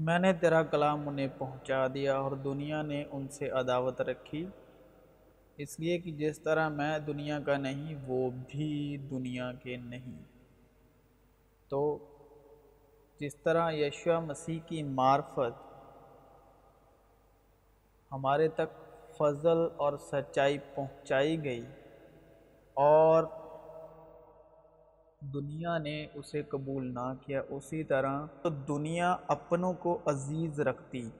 میں نے تیرا کلام انہیں پہنچا دیا اور دنیا نے ان سے عداوت رکھی۔ اس لیے کہ جس طرح میں دنیا کا نہیں، وہ بھی دنیا کے نہیں۔ تو جس طرح یشوا مسیح کی معرفت ہمارے تک فضل اور سچائی پہنچائی گئی اور دنیا نے اسے قبول نہ کیا، اسی طرح تو دنیا اپنوں کو عزیز رکھتی۔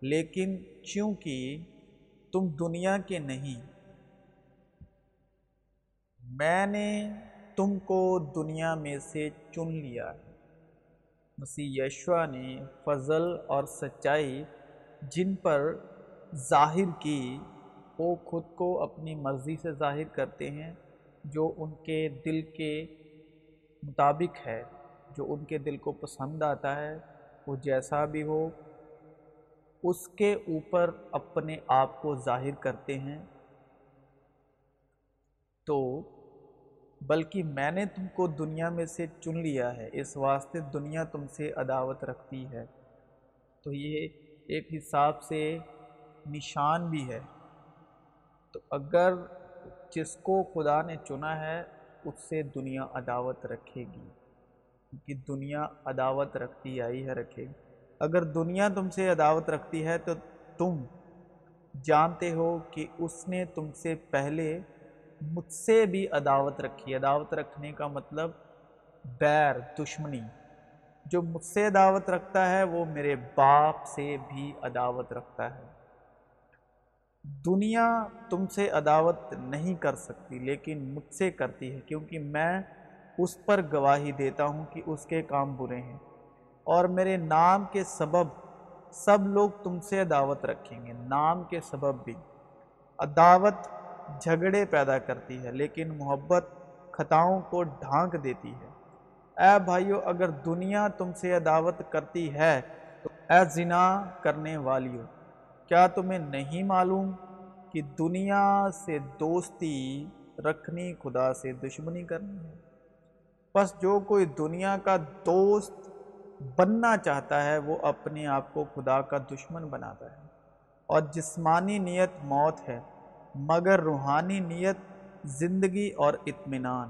لیکن چونکہ تم دنیا کے نہیں، میں نے تم کو دنیا میں سے چن لیا۔ ہے مسیح یشوا نے فضل اور سچائی جن پر ظاہر کی، وہ خود کو اپنی مرضی سے ظاہر کرتے ہیں جو ان کے دل کے مطابق ہے۔ جو ان کے دل کو پسند آتا ہے، وہ جیسا بھی ہو، اس کے اوپر اپنے آپ کو ظاہر کرتے ہیں۔ تو، بلکہ میں نے تم کو دنیا میں سے چن لیا ہے، اس واسطے دنیا تم سے عداوت رکھتی ہے۔ تو یہ ایک حساب سے نشان بھی ہے۔ تو اگر جس کو خدا نے چنا ہے اس سے دنیا عداوت رکھے گی۔ کیونکہ دنیا عداوت رکھتی آئی ہے، رکھے گی۔ اگر دنیا تم سے عداوت رکھتی ہے تو تم جانتے ہو کہ اس نے تم سے پہلے مجھ سے بھی عداوت رکھی۔ عداوت رکھنے کا مطلب بیر، دشمنی۔ جو مجھ سے عداوت رکھتا ہے، وہ میرے باپ سے بھی عداوت رکھتا ہے۔ دنیا تم سے عداوت نہیں کر سکتی، لیکن مجھ سے کرتی ہے، کیونکہ میں اس پر گواہی دیتا ہوں کہ اس کے کام برے ہیں۔ اور میرے نام کے سبب سب لوگ تم سے عداوت رکھیں گے، نام کے سبب بھی۔ عداوت جھگڑے پیدا کرتی ہے، لیکن محبت خطاؤں کو ڈھانک دیتی ہے۔ اے بھائیو، اگر دنیا تم سے عداوت کرتی ہے تو اے زنا کرنے والیوں کیا تمہیں نہیں معلوم کہ دنیا سے دوستی رکھنی خدا سے دشمنی کرنی ہے؟ بس جو کوئی دنیا کا دوست بننا چاہتا ہے، وہ اپنے آپ کو خدا کا دشمن بناتا ہے۔ اور جسمانی نیت موت ہے، مگر روحانی نیت زندگی اور اطمینان۔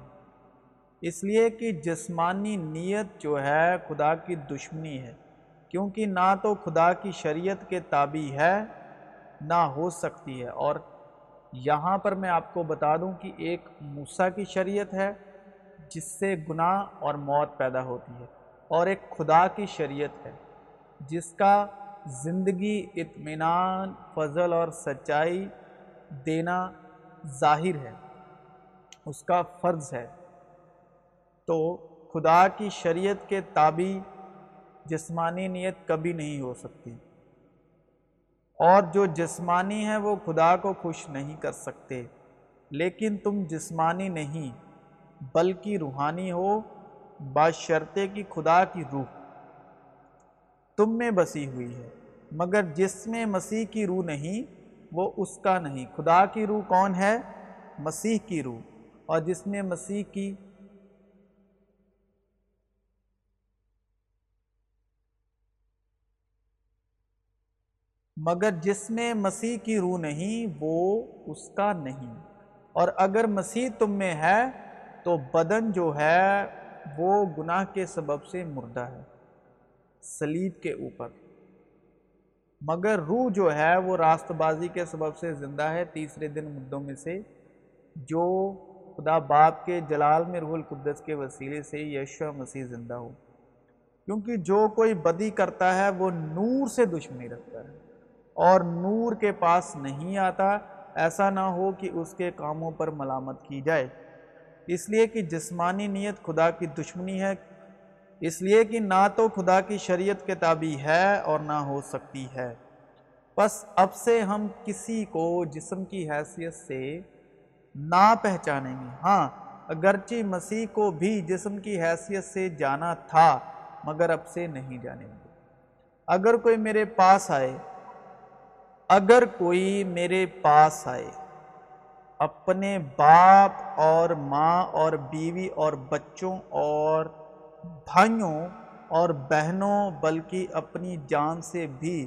اس لیے کہ جسمانی نیت جو ہے، خدا کی دشمنی ہے۔ کیونکہ نہ تو خدا کی شریعت کے تابع ہے، نہ ہو سکتی ہے۔ اور یہاں پر میں آپ کو بتا دوں کہ ایک موسیٰ کی شریعت ہے، جس سے گناہ اور موت پیدا ہوتی ہے۔ اور ایک خدا کی شریعت ہے، جس کا زندگی، اطمینان، فضل اور سچائی دینا ظاہر ہے، اس کا فرض ہے۔ تو خدا کی شریعت کے تابع جسمانی نیت کبھی نہیں ہو سکتی۔ اور جو جسمانی ہے وہ خدا کو خوش نہیں کر سکتے۔ لیکن تم جسمانی نہیں، بلکہ روحانی ہو باشرتے کی خدا کی روح۔ تم میں بسی ہوئی ہے، مگر جس میں مسیح کی روح نہیں، وہ اس کا نہیں۔ خدا کی روح کون ہے؟ مسیح کی روح۔ اور جس میں مسیح کی مگر جس میں مسیح کی روح نہیں، وہ اس کا نہیں۔ اور اگر مسیح تم میں ہے، تو بدن جو ہے، وہ گناہ کے سبب سے مردہ ہے سلیب کے اوپر۔ مگر روح جو ہے، وہ راست بازی کے سبب سے زندہ ہے۔ تیسرے دن مردوں میں سے، جو خدا باپ کے جلال میں روح القدس کے وسیلے سے یشو مسیح زندہ ہو۔ کیونکہ جو کوئی بدی کرتا ہے، وہ نور سے دشمنی رکھتا ہے۔ اور نور کے پاس نہیں آتا، ایسا نہ ہو کہ اس کے کاموں پر ملامت کی جائے۔ اس لیے کہ جسمانی نیت خدا کی دشمنی ہے۔ اس لیے کہ نہ تو خدا کی شریعت کے تابع ہے اور نہ ہو سکتی ہے۔ بس اب سے ہم کسی کو جسم کی حیثیت سے نہ پہچانیں گے۔ ہاں اگرچہ مسیح کو بھی جسم کی حیثیت سے جانا تھا، مگر اب سے نہیں جانیں گے۔ اگر کوئی میرے پاس آئے اگر کوئی میرے پاس آئے، اپنے باپ اور ماں اور بیوی اور بچوں اور بھائیوں اور بہنوں، بلکہ اپنی جان سے بھی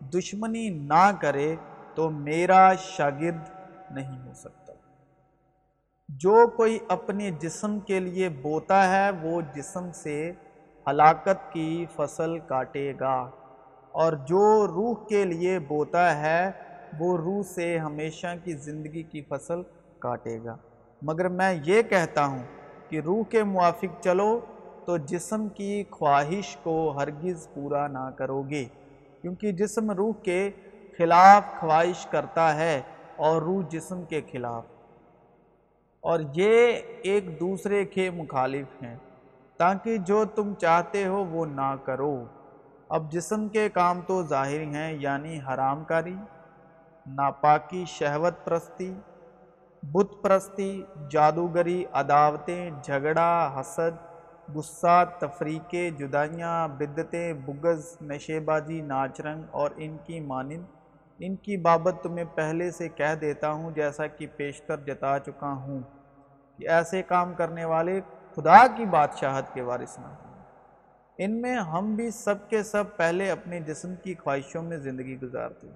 دشمنی نہ کرے تو میرا شاگرد نہیں ہو سکتا۔ جو کوئی اپنے جسم کے لیے بوتا ہے، وہ جسم سے ہلاکت کی فصل کاٹے گا۔ اور جو روح کے لیے بوتا ہے، وہ روح سے ہمیشہ کی زندگی کی فصل کاٹے گا۔ مگر میں یہ کہتا ہوں کہ روح کے موافق چلو تو جسم کی خواہش کو ہرگز پورا نہ کرو گے۔ کیونکہ جسم روح کے خلاف خواہش کرتا ہے اور روح جسم کے خلاف۔ اور یہ ایک دوسرے کے مخالف ہیں۔ تاکہ جو تم چاہتے ہو وہ نہ کرو۔ اب جسم کے کام تو ظاہر ہیں یعنی حرام کاری ناپاکی، شہوت پرستی، بت پرستی، جادوگری، عداوتیں، جھگڑا، حسد، غصہ تفریقے جدائیاں بدتیں بگز نشے بازی ناچ رنگ اور ان کی مانند۔ ان کی بابت تمہیں پہلے سے کہہ دیتا ہوں جیسا کہ پیشتر جتا چکا ہوں کہ ایسے کام کرنے والے خدا کی بادشاہت کے وارث نہ ہوں۔ ان میں ہم بھی سب کے سب پہلے اپنے جسم کی خواہشوں میں زندگی گزارتے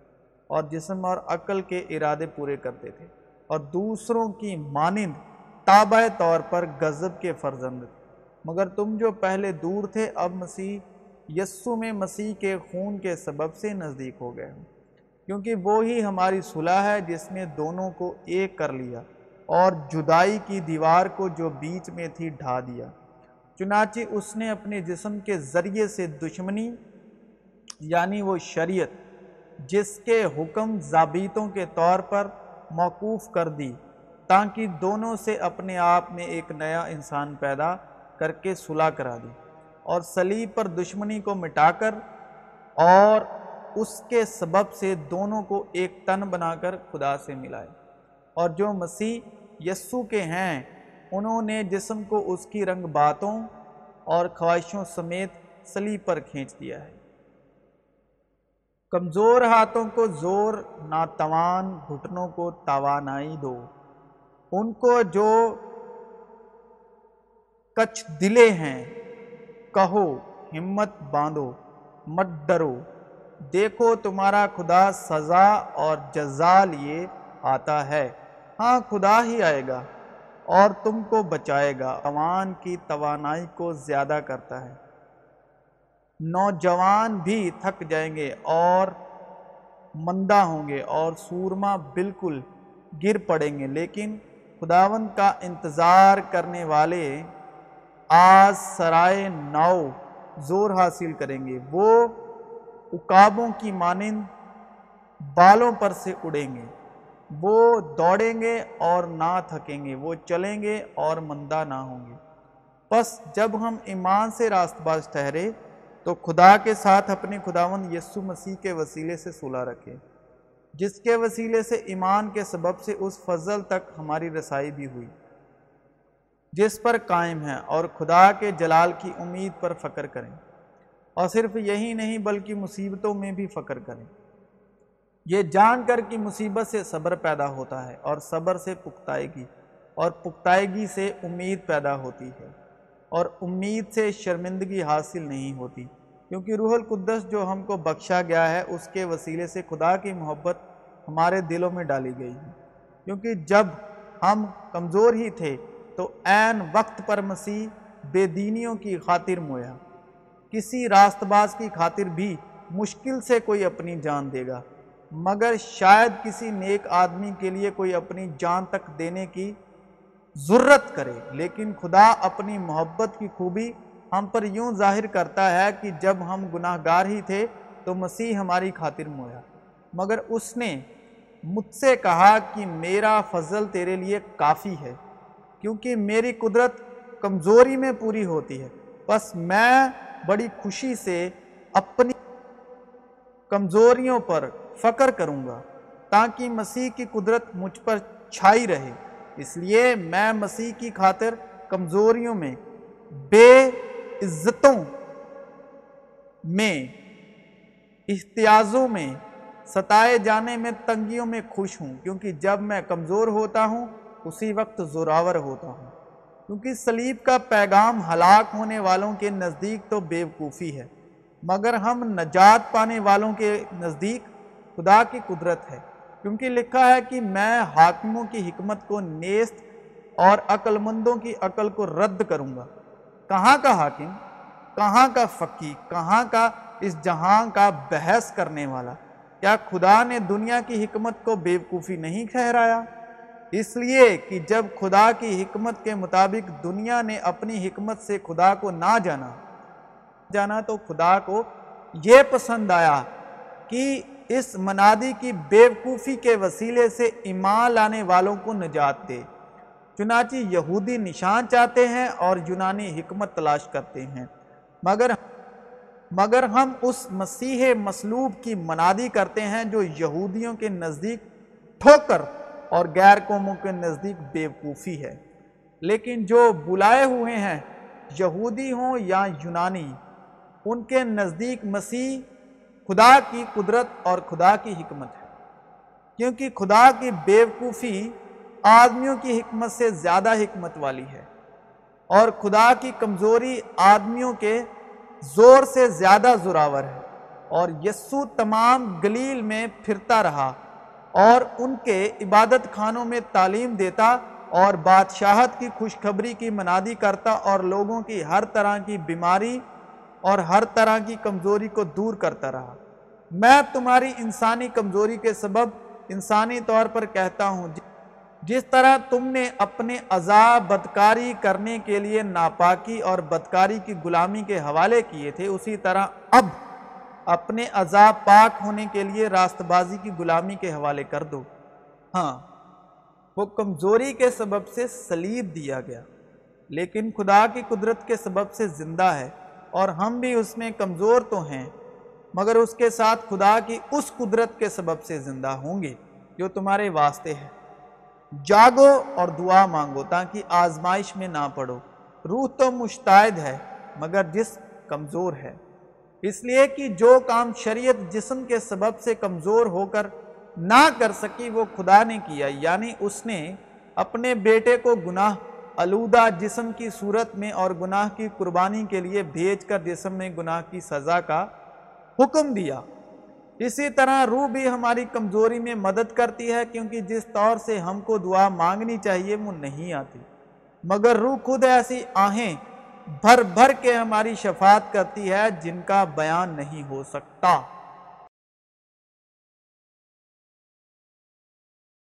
اور جسم اور عقل کے ارادے پورے کرتے تھے اور دوسروں کی مانند تابع طور پر غضب کے فرزند تھے۔ مگر تم جو پہلے دور تھے، اب مسیح یسو میں مسیح کے خون کے سبب سے نزدیک ہو گئے ہوں کیونکہ وہی ہماری صلح ہے جس نے دونوں کو ایک کر لیا اور جدائی کی دیوار کو جو بیچ میں تھی ڈھا دیا۔ چنانچہ اس نے اپنے جسم کے ذریعے سے دشمنی یعنی وہ شریعت، جس کے حکم ضابطوں کے طور پر موقوف کر دی، تاکہ دونوں سے اپنے آپ میں ایک نیا انسان پیدا کر کے صلح کرا دی اور سلیب پر دشمنی کو مٹا کر اور اس کے سبب سے دونوں کو ایک تن بنا کر خدا سے ملائے۔ اور جو مسیح یسو کے ہیں انہوں نے جسم کو اس کی رنگ باتوں اور خواہشوں سمیت سلیب پر کھینچ دیا ہے۔ کمزور ہاتھوں کو زور، ناتوان گھٹنوں کو توانائی دو۔ ان کو جو کچھ دلے ہیں، کہو، ہمت باندھو، مت ڈرو۔ دیکھو، تمہارا خدا سزا اور جزا لیے آتا ہے۔ ہاں خدا ہی آئے گا۔ اور تم کو بچائے گا۔ عوان کی توانائی کو زیادہ کرتا ہے۔ نوجوان بھی تھک جائیں گے اور مندہ ہوں گے اور سورما بالکل گر پڑیں گے۔ لیکن خداون کا انتظار کرنے والے آج سرائے ناؤ زور حاصل کریں گے۔ وہ اکابوں کی مانند بالوں پر سے اڑیں گے۔ وہ دوڑیں گے اور نہ تھکیں گے، وہ چلیں گے اور مندہ نہ ہوں گے۔ بس جب ہم ایمان سے راست باز ٹھہرے تو خدا کے ساتھ اپنے خداون یسو مسیح کے وسیلے سے صلح رکھے، جس کے وسیلے سے ایمان کے سبب سے اس فضل تک ہماری رسائی بھی ہوئی، جس پر قائم ہیں اور خدا کے جلال کی امید پر فکر کریں۔ اور صرف یہی نہیں بلکہ مصیبتوں میں بھی فکر کریں۔ یہ جان کر کہ مصیبت سے صبر پیدا ہوتا ہے اور صبر سے پختائیگی، اور پختائیگی سے امید پیدا ہوتی ہے، اور امید سے شرمندگی حاصل نہیں ہوتی، کیونکہ روح القدس جو ہم کو بخشا گیا ہے، اس کے وسیلے سے خدا کی محبت ہمارے دلوں میں ڈالی گئی ہے۔ کیونکہ جب ہم کمزور ہی تھے، تو عین وقت پر مسیح بے دینیوں کی خاطر مویا۔ کسی راست باز کی خاطر بھی مشکل سے کوئی اپنی جان دے گا۔ مگر شاید کسی نیک آدمی کے لیے کوئی اپنی جان تک دینے کی ضرورت کرے، لیکن خدا اپنی محبت کی خوبی ہم پر یوں ظاہر کرتا ہے کہ جب ہم گناہ گار ہی تھے تو مسیح ہماری خاطر مویا۔ مگر اس نے مجھ سے کہا کہ میرا فضل تیرے لیے کافی ہے، کیونکہ میری قدرت کمزوری میں پوری ہوتی ہے۔ بس میں بڑی خوشی سے اپنی کمزوریوں پر فکر کروں گا تاکہ مسیح کی قدرت مجھ پر چھائی رہے۔ اس لیے میں مسیح کی خاطر کمزوریوں میں بے عزتوں میں احتیاضوں میں، ستائے جانے میں تنگیوں میں خوش ہوں۔ کیونکہ جب میں کمزور ہوتا ہوں، اسی وقت زوراور ہوتا ہوں۔ کیونکہ سلیب کا پیغام ہلاک ہونے والوں کے نزدیک تو بیوقوفی ہے۔ مگر ہم نجات پانے والوں کے نزدیک خدا کی قدرت ہے۔ کیونکہ لکھا ہے کہ میں حاکموں کی حکمت کو نیست اور عقل مندوں کی عقل کو رد کروں گا۔ کہاں کا حاکم؟ کہاں کا فقی کہاں کا اس جہاں کا بحث کرنے والا؟ کیا خدا نے دنیا کی حکمت کو بیوقوفی نہیں ٹھہرایا؟ اس لیے کہ جب خدا کی حکمت کے مطابق دنیا نے اپنی حکمت سے خدا کو نہ جانا جانا تو خدا کو یہ پسند آیا کہ اس منادی کی بیوقوفی کے وسیلے سے ایمان لانے والوں کو نجات دے۔ چنانچہ یہودی نشان چاہتے ہیں اور یونانی حکمت تلاش کرتے ہیں۔ مگر مگر ہم اس مسیح مسلوب کی منادی کرتے ہیں جو یہودیوں کے نزدیک ٹھوکر اور غیر قوموں کے نزدیک بیوقوفی ہے۔ لیکن جو بلائے ہوئے ہیں، یہودی ہوں یا یونانی ان کے نزدیک مسیح خدا کی قدرت اور خدا کی حکمت ہے۔ کیونکہ خدا کی بیوقوفی آدمیوں کی حکمت سے زیادہ حکمت والی ہے اور خدا کی کمزوری آدمیوں کے زور سے زیادہ زراور ہے اور یسو تمام گلیل میں پھرتا رہا اور ان کے عبادت خانوں میں تعلیم دیتا اور بادشاہت کی خوشخبری کی منادی کرتا اور لوگوں کی ہر طرح کی بیماری اور ہر طرح کی کمزوری کو دور کرتا رہا۔ میں تمہاری انسانی کمزوری کے سبب انسانی طور پر کہتا ہوں، جس طرح تم نے اپنے عذاب بدکاری کرنے کے لیے ناپاکی اور بدکاری کی غلامی کے حوالے کیے تھے، اسی طرح اب اپنے عذاب پاک ہونے کے لیے راست بازی کی غلامی کے حوالے کر دو۔ ہاں وہ کمزوری کے سبب سے سلیب دیا گیا، لیکن خدا کی قدرت کے سبب سے زندہ ہے۔ اور ہم بھی اس میں کمزور تو ہیں، مگر اس کے ساتھ خدا کی اس قدرت کے سبب سے زندہ ہوں گے، جو تمہارے واسطے ہے۔ جاگو اور دعا مانگو تاکہ آزمائش میں نہ پڑو۔ روح تو مشتعد ہے، مگر جسم کمزور ہے۔ اس لیے کہ جو کام شریعت جسم کے سبب سے کمزور ہو کر نہ کر سکی، وہ خدا نے کیا یعنی اس نے اپنے بیٹے کو گناہ علودہ جسم کی صورت میں اور گناہ کی قربانی کے لیے بھیج کر جسم میں گناہ کی سزا کا حکم دیا۔ اسی طرح روح بھی ہماری کمزوری میں مدد کرتی ہے کیونکہ جس طور سے ہم کو دعا مانگنی چاہیے وہ نہیں آتی۔ مگر روح خود ایسی آہیں بھر بھر کے ہماری شفاعت کرتی ہے جن کا بیان نہیں ہو سکتا۔